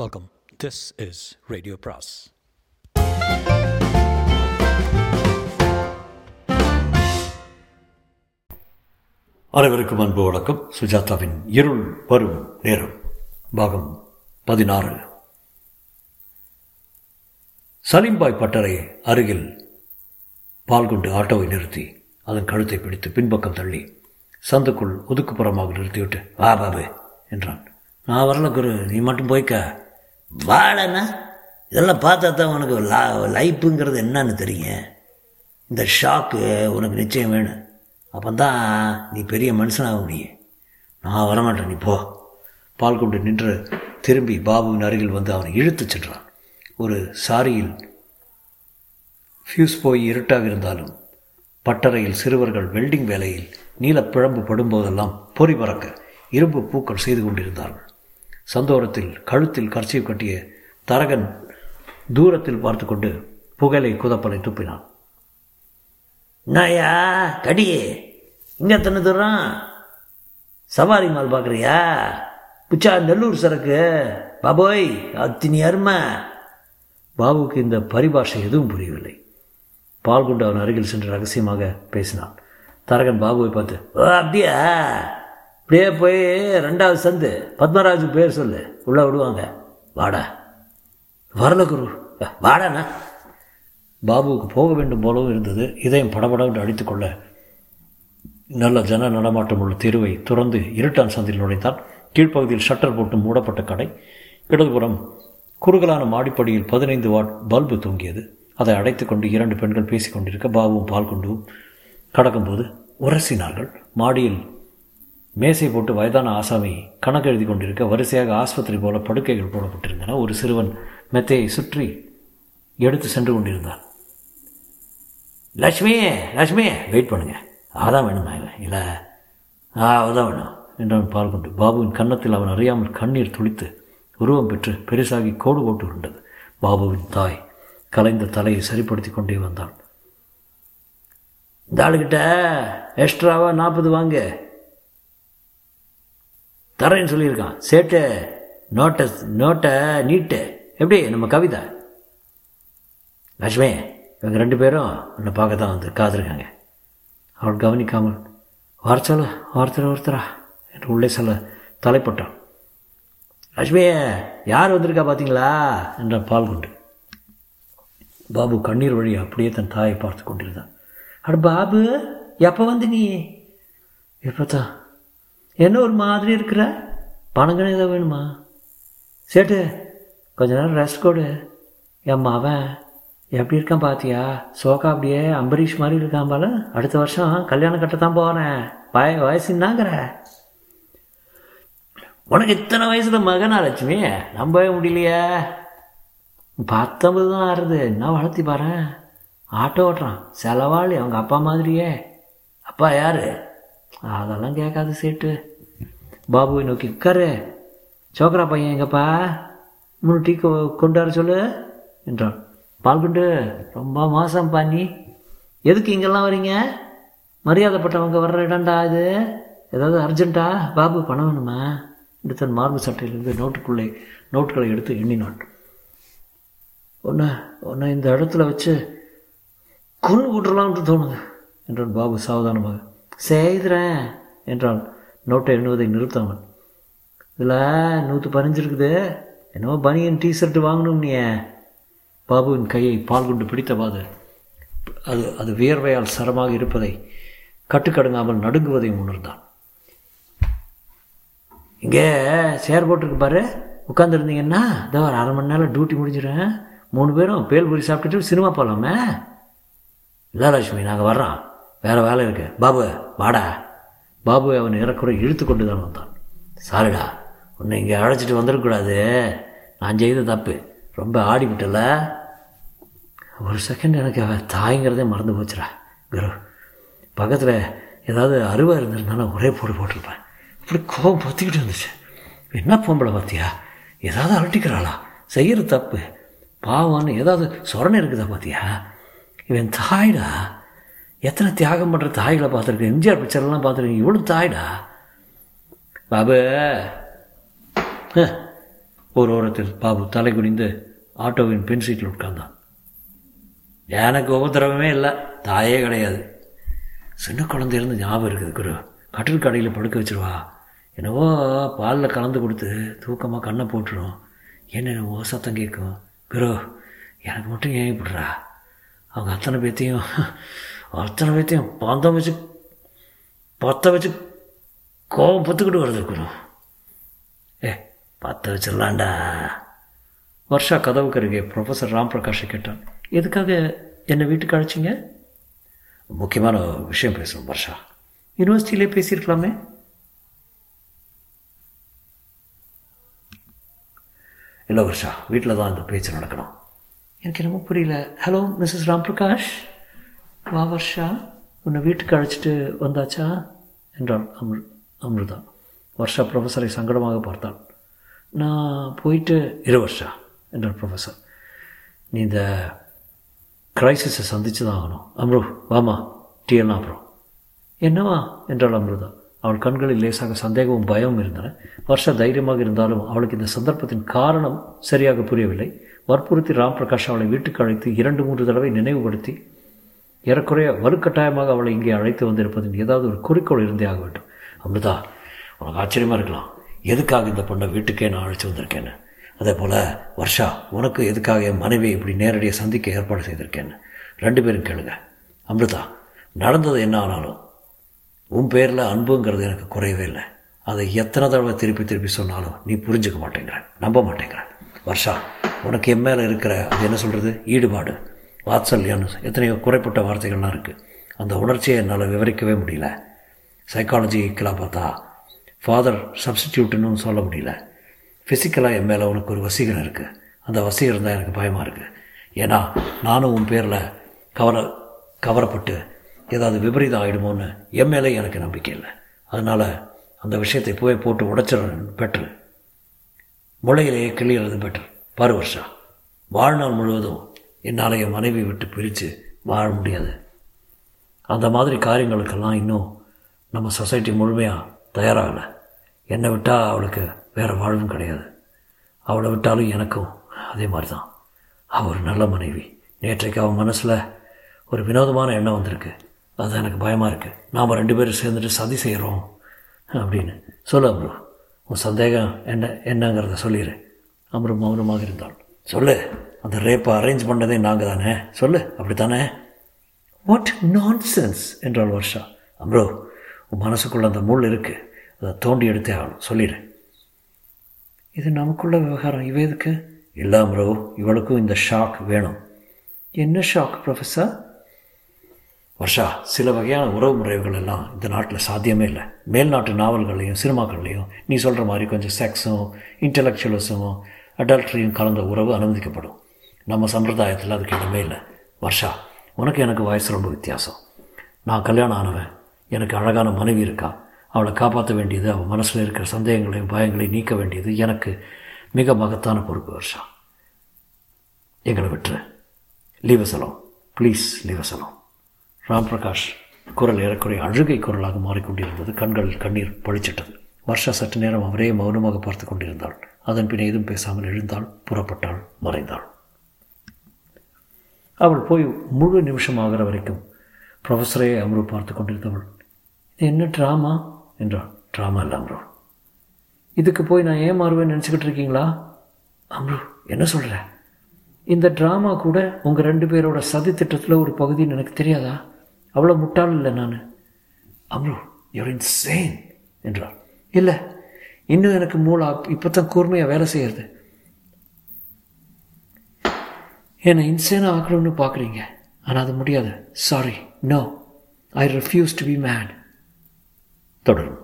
Welcome this is radio பிராஸ் அனைவருக்கும் அன்பு வணக்கம். சுஜாதாவின் இருள் வரும் நேரம் பாகம் பதினாறு. சலீம்பாய் பட்டறை அருகில் பால் கொண்டு ஆட்டோவை நிறுத்தி அதன் கழுத்தை பிடித்து பின்பக்கம் தள்ளி சந்துக்குள் ஒதுக்குப்புறமாக நிறுத்திவிட்டு வா பாபு என்றான். நான் வரல குரு நீ மட்டும் போய்க்க. வாழண்ணா இதெல்லாம் பார்த்தா தான் உனக்கு லா லைஃப்புங்கிறது என்னன்னு தெரியும். இந்த ஷாக்கு உனக்கு நிச்சயம் வேணும். அப்போ தான் நீ பெரிய மனுஷனாக முடியும் நான் வரமாட்டேன் நீ போ. பால் கொண்டு நின்று திரும்பி பாபுவின் அருகில் வந்து அவனை இழுத்து சென்றான். ஒரு சாரியில் ஃபியூஸ் போய் இருட்டாக இருந்தாலும் பட்டறையில் சிறுவர்கள் வெல்டிங் வேலையில் நீலப்பிழம்பு படும்போதெல்லாம் பொறி பறக்க இரும்பு பூக்கள் செய்து கொண்டிருந்தார்கள். சந்தோரத்தில் கழுத்தில் கர்ச்சியை கட்டிய தரகன் தூரத்தில் பார்த்து கொண்டு புகழை குதப்பனை துப்பினான். நாயா கடியே இங்கே தண்ணி தர்றான் சவாரி மால் பார்க்குறியா புச்சா நெல்லூர் சரக்கு. பாபோய் அத்தினி அருமை. பாபுவுக்கு இந்த பரிபாஷை எதுவும் புரியவில்லை. பால் கொண்டு அவன் அருகில் சென்று ரகசியமாக பேசினான். தரகன் பாபுவை பார்த்து ஓ அப்படியா? இப்படியே போய் ரெண்டாவது சந்து பத்மராஜு பேர் சொல்லு உள்ளே விடுவாங்க. வாடா. வரல குரு வாடாண்ணா. பாபுவுக்கு போக வேண்டும் போலவும் இருந்தது. இதயம் படபடவென்று அடித்துக்கொள்ள நல்ல ஜன நடமாட்டம் உள்ள தெருவை துறந்து இருட்டான் சந்தில் நுழைத்தான் கீழ்ப்பகுதியில் ஷட்டர் போட்டு மூடப்பட்ட கடை. இடதுபுறம் குறுகலான மாடிப்படியில் பதினைந்து வாட் பல்பு தூங்கியது. அதை அடைத்து கொண்டு இரண்டு பெண்கள் பேசிக்கொண்டிருக்க பாபுவும் பால் கொண்டும் கடக்கும்போது உரசினார்கள். மாடியில் மேசை போட்டு வயதான ஆசாமி கணக்கு எழுதி கொண்டிருக்க வரிசையாக ஆஸ்பத்திரி போல படுக்கைகள் போடப்பட்டிருந்தன. ஒரு சிறுவன் மெத்தையை சுற்றி எடுத்து சென்று கொண்டிருந்தான். லக்ஷ்மி லக்ஷ்மி வெயிட் பண்ணுங்க. அதான் வேணுமா இல்லை ஆ அதான் வேணும் என்றவன் பால் கொண்டு பாபுவின் கன்னத்தில் அவன் அறியாமல் கண்ணீர் துளித்து உருவம் பெற்று பெருசாகி கோடு போட்டு உருண்டது. பாபுவின் தாய் கலைந்த தலையை சரிப்படுத்தி கொண்டே வந்தாள் இந்த ஆளுகிட்ட எக்ஸ்ட்ராவா நாற்பது வாங்க. தரேன்னு சொல்லியிருக்கான். சேட்டு நோட்டை நோட்டை நீட்டு. எப்படி? நம்ம கவிதா. லட்சுமி இவங்க ரெண்டு பேரும் உன்னை பார்க்க தான் வந்து காத்திருக்காங்க. அவள் கவனிக்காமல் வர சொல்ல ஒருத்தர் ஒருத்தரா? என்று உள்ளே சொல்ல தலைப்பட்டான். லட்சுமியே யார் வந்திருக்கா பார்த்தீங்களா? என்றான் பால் குண்டு. பாபு கண்ணீர் வழி அப்படியே தன் தாயை பார்த்து கொண்டிருந்தான். அட பாபு எப்போ வந்து நீ? எப்போ தான் என்ன ஒரு மாதிரி இருக்கிற? பணங்கன்னு ஏதோ வேணுமா? சேட்டு கொஞ்ச நேரம் ரெஸ்ட் கொடு. என் அவன் எப்படி இருக்கான் பாத்தியா? சோகா அப்படியே அம்பரீஷ் மாதிரி இருக்கான் பால. அடுத்த வருஷம் கல்யாணம் கட்ட தான் போகிறேன் வய வயசு உனக்கு இத்தனை வயசுல மகனா லட்சுமி? நம்பவே முடியலையே. பத்தொன்பது தான் ஆறுது. என்ன வளர்த்தி பாரு ஆட்டோ ஓட்டுறான். செலவாளி. அவங்க அப்பா மாதிரியே. அப்பா யாரு? அதெல்லாம் கேட்காது சேட்டு. பாபுவை நோக்கி உட்காரு. சோக்கரா பையன் எங்கப்பா? மூணு டீ கொண்டார கொண்டு வர சொல்லு என்றான். பால் கொண்டு ரொம்ப மோசம் பண்ணி எதுக்கு இங்கெல்லாம் வரீங்க? மரியாதைப்பட்டவங்க வர்ற இடம்டா இது. ஏதாவது அர்ஜென்ட்டா பாபு பணம் வேணுமா? என்று தன் மார்பு சட்டையிலிருந்து நோட்டுக்குள்ளே நோட்டுகளை எடுத்து எண்ணினான். ஒன்று ஒன்று இந்த இடத்துல வச்சு கொண்டு விட்டுறலாம்னு தோணுது என்றான் பாபு சாவதானமாக. செய்கிறேன் என்றான். நோட்டை எண்ணுவதை நிறுத்தவன். இதில் நூற்று பதினஞ்சு இருக்குது. என்னவோ பனியன் டிஷர்ட் வாங்கணும் நீ பாபுவின் கையை பால் கொண்டு பிடித்தவாது அது அது வியர்வையால் சரமாக இருப்பதை கட்டுக்கடங்காமல் நடுங்குவதையும் உணர்ந்தான். இங்கே சேர் போட்டிருக்கு பாரு. உட்காந்துருந்தீங்கன்னா இதோ ஒரு அரை மணி நேரம் டியூட்டி முடிஞ்சிடும். மூணு பேரும் பேல்பூரி சாப்பிட்டுட்டு சினிமா போகலாமே இல்லை லட்சுமி நாங்கள் வர்றோம். வேறு வேலை இருக்கு. பாபு வாடா. பாபு அவன் இறக்குறை இழுத்து கொண்டு தான் வந்தான். சாரிடா உன்னை இங்கே அழைச்சிட்டு வந்துடக்கூடாது நான் செய்த தப்பு. ரொம்ப ஆடிவிட்டல. ஒரு செகண்ட் எனக்கு அவன் தாய்ங்கிறதே மறந்து போச்சுடா. குரு பக்கத்தில் ஏதாவது அருவா இருந்திருந்தாலும் ஒரே போடு போட்டிருப்பேன். இப்படி கோபம் பற்றிக்கிட்டு இருந்துச்சு. என்ன பொம்பளை பார்த்தியா ஏதாவது அலட்டிக்கிறாளா? செய்கிற தப்பு. பாவான்னு ஏதாவது சொரணை இருக்குதா பார்த்தியா இவன் தாய்டா. எத்தனை தியாகம் பண்ணுற தாய்களை பார்த்துருக்கேன்? எம்ஜிஆர் பிக்சர்லாம் பார்த்துருக்கேன். இவ்வளோ தாய்டா. பாபு. ஒரு ஓரத்தில் பாபு தலை குனிந்து ஆட்டோவின் பெண் சீட்டில் உட்கார்ந்தான். எனக்கு உபத்திரவமே இல்லை. தாயே கிடையாது. சின்ன குழந்தையிலேருந்து ஞாபகம் இருக்குது குரு. கட்டில் கடையில் படுக்க வச்சிருவா. என்னவோ பாலில் கலந்து கொடுத்து தூக்கமாக கண்ணை போட்டுரும். என்னென்னவோ சத்தம் கேட்கும். குரு எனக்கு மட்டும் ஏன் இப்படிறா அவங்க அத்தனை பேத்தையும் அத்தனை பேத்தையும் பந்தம் வச்சு பற்ற வச்சு கோபம் பத்துக்கிட்டு வருது குரு. ஏ பற்ற வச்சிடலாண்டா வர்ஷா கதவுக்கு அருகே ப்ரொஃபஸர் ராம் பிரகாஷை கேட்டான். எதுக்காக என்னை வீட்டுக்கு அழைச்சிங்க? முக்கியமான விஷயம் பேசணும் வர்ஷா. யூனிவர்சிட்டியிலே பேசியிருக்கலாமே? இல்லை வர்ஷா வீட்டில் தான் இந்த பேச்சு நடக்கணும். எனக்கு என்னமோ புரியல. ஹலோ மிஸ்ஸஸ் ராம் பிரகாஷ் வா வர்ஷா உன்னை வீட்டுக்கு அழைச்சிட்டு வந்தாச்சா? என்றாள் அமிர் அம்ருதா. வர்ஷா ப்ரொஃபஸரை சங்கடமாக பார்த்தாள் நான் போயிட்டு இரு வர்ஷா என்றார் ப்ரொஃபஸர் நீ இந்த கிரைசிஸை சந்திச்சு தான் ஆகணும். அம்ரு வாமா டீ எல்லாம் அப்புறம். என்னவா? என்றாள் அம்ருதா. அவள் கண்களில் லேசாக சந்தேகமும் பயமும் இருந்தன. வருஷ தைரியமாக இருந்தாலும் அவளுக்கு இந்த சந்தர்ப்பத்தின் காரணம் சரியாக புரியவில்லை. வற்புறுத்தி ராம் பிரகாஷ் அவளை வீட்டுக்கு அழைத்து இரண்டு மூன்று தடவை நினைவுபடுத்தி ஏறக்குறைய வலுக்கட்டாயமாக அவளை இங்கே அழைத்து வந்திருப்பதின் ஏதாவது ஒரு குறிக்கோள் இருந்தே ஆக வேண்டும். அமிர்தா உனக்கு ஆச்சரியமாக இருக்கலாம். எதுக்காக இந்த பொண்ணை வீட்டுக்கே நான் அழைச்சி வந்திருக்கேன்னு? அதே போல் வர்ஷா உனக்கு எதுக்காக என் மனைவியை இப்படி நேரடியாக சந்திக்க ஏற்பாடு செய்திருக்கேன்னு? ரெண்டு பேரும் கேளுங்க. அமிர்தா நடந்தது என்ன ஆனாலும் உன் பேரில் அன்புங்கிறது எனக்கு குறையவே இல்லை. அதை எத்தனை தடவை திருப்பி திருப்பி சொன்னாலும் நீ புரிஞ்சுக்க மாட்டேங்கிற நம்ப மாட்டேங்கிற வருஷா உனக்கு என் மேலே இருக்கிற அது என்ன சொல்கிறது ஈடுபாடு. வாத்சல்யான்னு எத்தனையோ குறைப்பட்ட வார்த்தைகள்லாம் இருக்குது அந்த உணர்ச்சியை என்னால் விவரிக்கவே முடியல. சைக்காலஜிக்கலாக பார்த்தா ஃபாதர் சப்ஸ்டிடியூட்டுன்னு சொல்ல முடியல. ஃபிசிக்கலாக என் மேலே உனக்கு ஒரு வசீகரம் இருக்குது அந்த வசீகரம் தான் எனக்கு பயமாக இருக்குது ஏன்னா நானும் உன் பேரில் கவர கவரப்பட்டு ஏதாவது விபரீதம் ஆகிடுமோன்னு என் மேலே எனக்கு நம்பிக்கை இல்லை. அதனால் அந்த விஷயத்தை போய் போட்டு உடைச்சிடறது பெட்ரு. முளையிலேயே கிளியிறது பெட்டர் பாரு வருஷா வாழ்நாள் முழுவதும் என்னால் என் மனைவி விட்டு பிரித்து வாழ முடியாது. அந்த மாதிரி காரியங்களுக்கெல்லாம் இன்னும் நம்ம சொசைட்டி முழுமையாக தயாராகலை. என்னை விட்டால் அவளுக்கு வேறு வாழ்வும் கிடையாது. அவளை விட்டாலும் எனக்கும் அதே மாதிரி தான் அவள் ஒரு நல்ல மனைவி. நேற்றைக்கு அவன் மனசில் ஒரு வினோதமான எண்ணம் வந்திருக்கு. அது எனக்கு பயமாக இருக்குது நாம் ரெண்டு பேரும் சேர்ந்துட்டு சதி செய்கிறோம் அப்படின்னு. சொல்லு அம்ரு உன் சந்தேகம் என்ன என்னங்கிறத சொல்லிடு அம்ரு மௌனமாக இருந்தாள் சொல்லு. அந்த ரேப்பை அரேஞ்ச் பண்ணதே நாங்கள் தானே சொல்லு அப்படி தானே வாட் சென்ஸ் என்றாள் வர்ஷா. அம்ரோ உன் மனசுக்குள்ளே அந்த முள் இருக்குது அதை தோண்டி எடுத்தே ஆகணும். சொல்லிடு. இது நமக்குள்ள விவகாரம். இவ எதுக்கு? இல்லை அம்ரோ இவளுக்கும் இந்த ஷாக் வேணும். என்ன ஷாக் ப்ரொஃபஸர் வர்ஷா சில வகையான உறவு முறைகள் எல்லாம் இந்த நாட்டில் சாத்தியமே இல்லை. மேல்நாட்டு நாவல்கள்லையும் சினிமாக்கள்லையும் நீ சொல்கிற மாதிரி கொஞ்சம் செக்ஸும் இன்டலெக்சுவலிசமும் அடல்ட்ரியும் கலந்த உறவு அனுமதிக்கப்படும். நம்ம சம்பிரதாயத்தில் அதுக்கு இடமே இல்லை. வர்ஷா உனக்கு எனக்கு வயசு ரொம்ப வித்தியாசம். நான் கல்யாணம் ஆனவன். எனக்கு அழகான மனைவி இருக்கா. அவளை காப்பாற்ற வேண்டியது அவள் மனசில் இருக்கிற சந்தேகங்களையும் பயங்களையும் நீக்க வேண்டியது எனக்கு மிக மகத்தான பொறுப்பு வருஷா. எங்களை விட்டுரு. லீவ சலம் ப்ளீஸ் லீவ சலம் ராம் பிரகாஷ் குரல் ஏறக்குறைய அழுகை குரலாக மாறிக்கொண்டிருந்தது. கண்களில் கண்ணீர் பழிச்சிட்டது. வருஷா சற்று நேரம் அவரே மௌனமாக பார்த்து கொண்டிருந்தாள். அதன் பின் எதுவும் பேசாமல் எழுந்தாள் புறப்பட்டாள் மறைந்தாள். அவள் போய் முழு நிமிஷம் ஆகிற வரைக்கும் ப்ரொஃபஸரே அம்ரு பார்த்து கொண்டிருந்தவள். இது என்ன ட்ராமா என்றாள். ட்ராமா இல்லை அம்ரு. இதுக்கு போய் நான் ஏமாறுவேன்னு நினச்சிக்கிட்டு இருக்கீங்களா? அம்ரு என்ன சொல்கிற இந்த ட்ராமா கூட உங்கள் ரெண்டு பேரோட சதி திட்டத்தில் ஒரு பகுதின்னு எனக்கு தெரியாதா? அவ்வளோ முட்டாள் இல்லை நான். அம்ரு யூர் இன் சேன் என்றாள். இல்லை இன்னும் எனக்கு மூளை இப்போ தான் கூர்மையாக வேலை செய்கிறது என்னை இன்சேனாக ஆக்கணும்னு பார்க்குறீங்க. ஆனால் அது முடியாது. Sorry no I refuse to be made தொடரும்.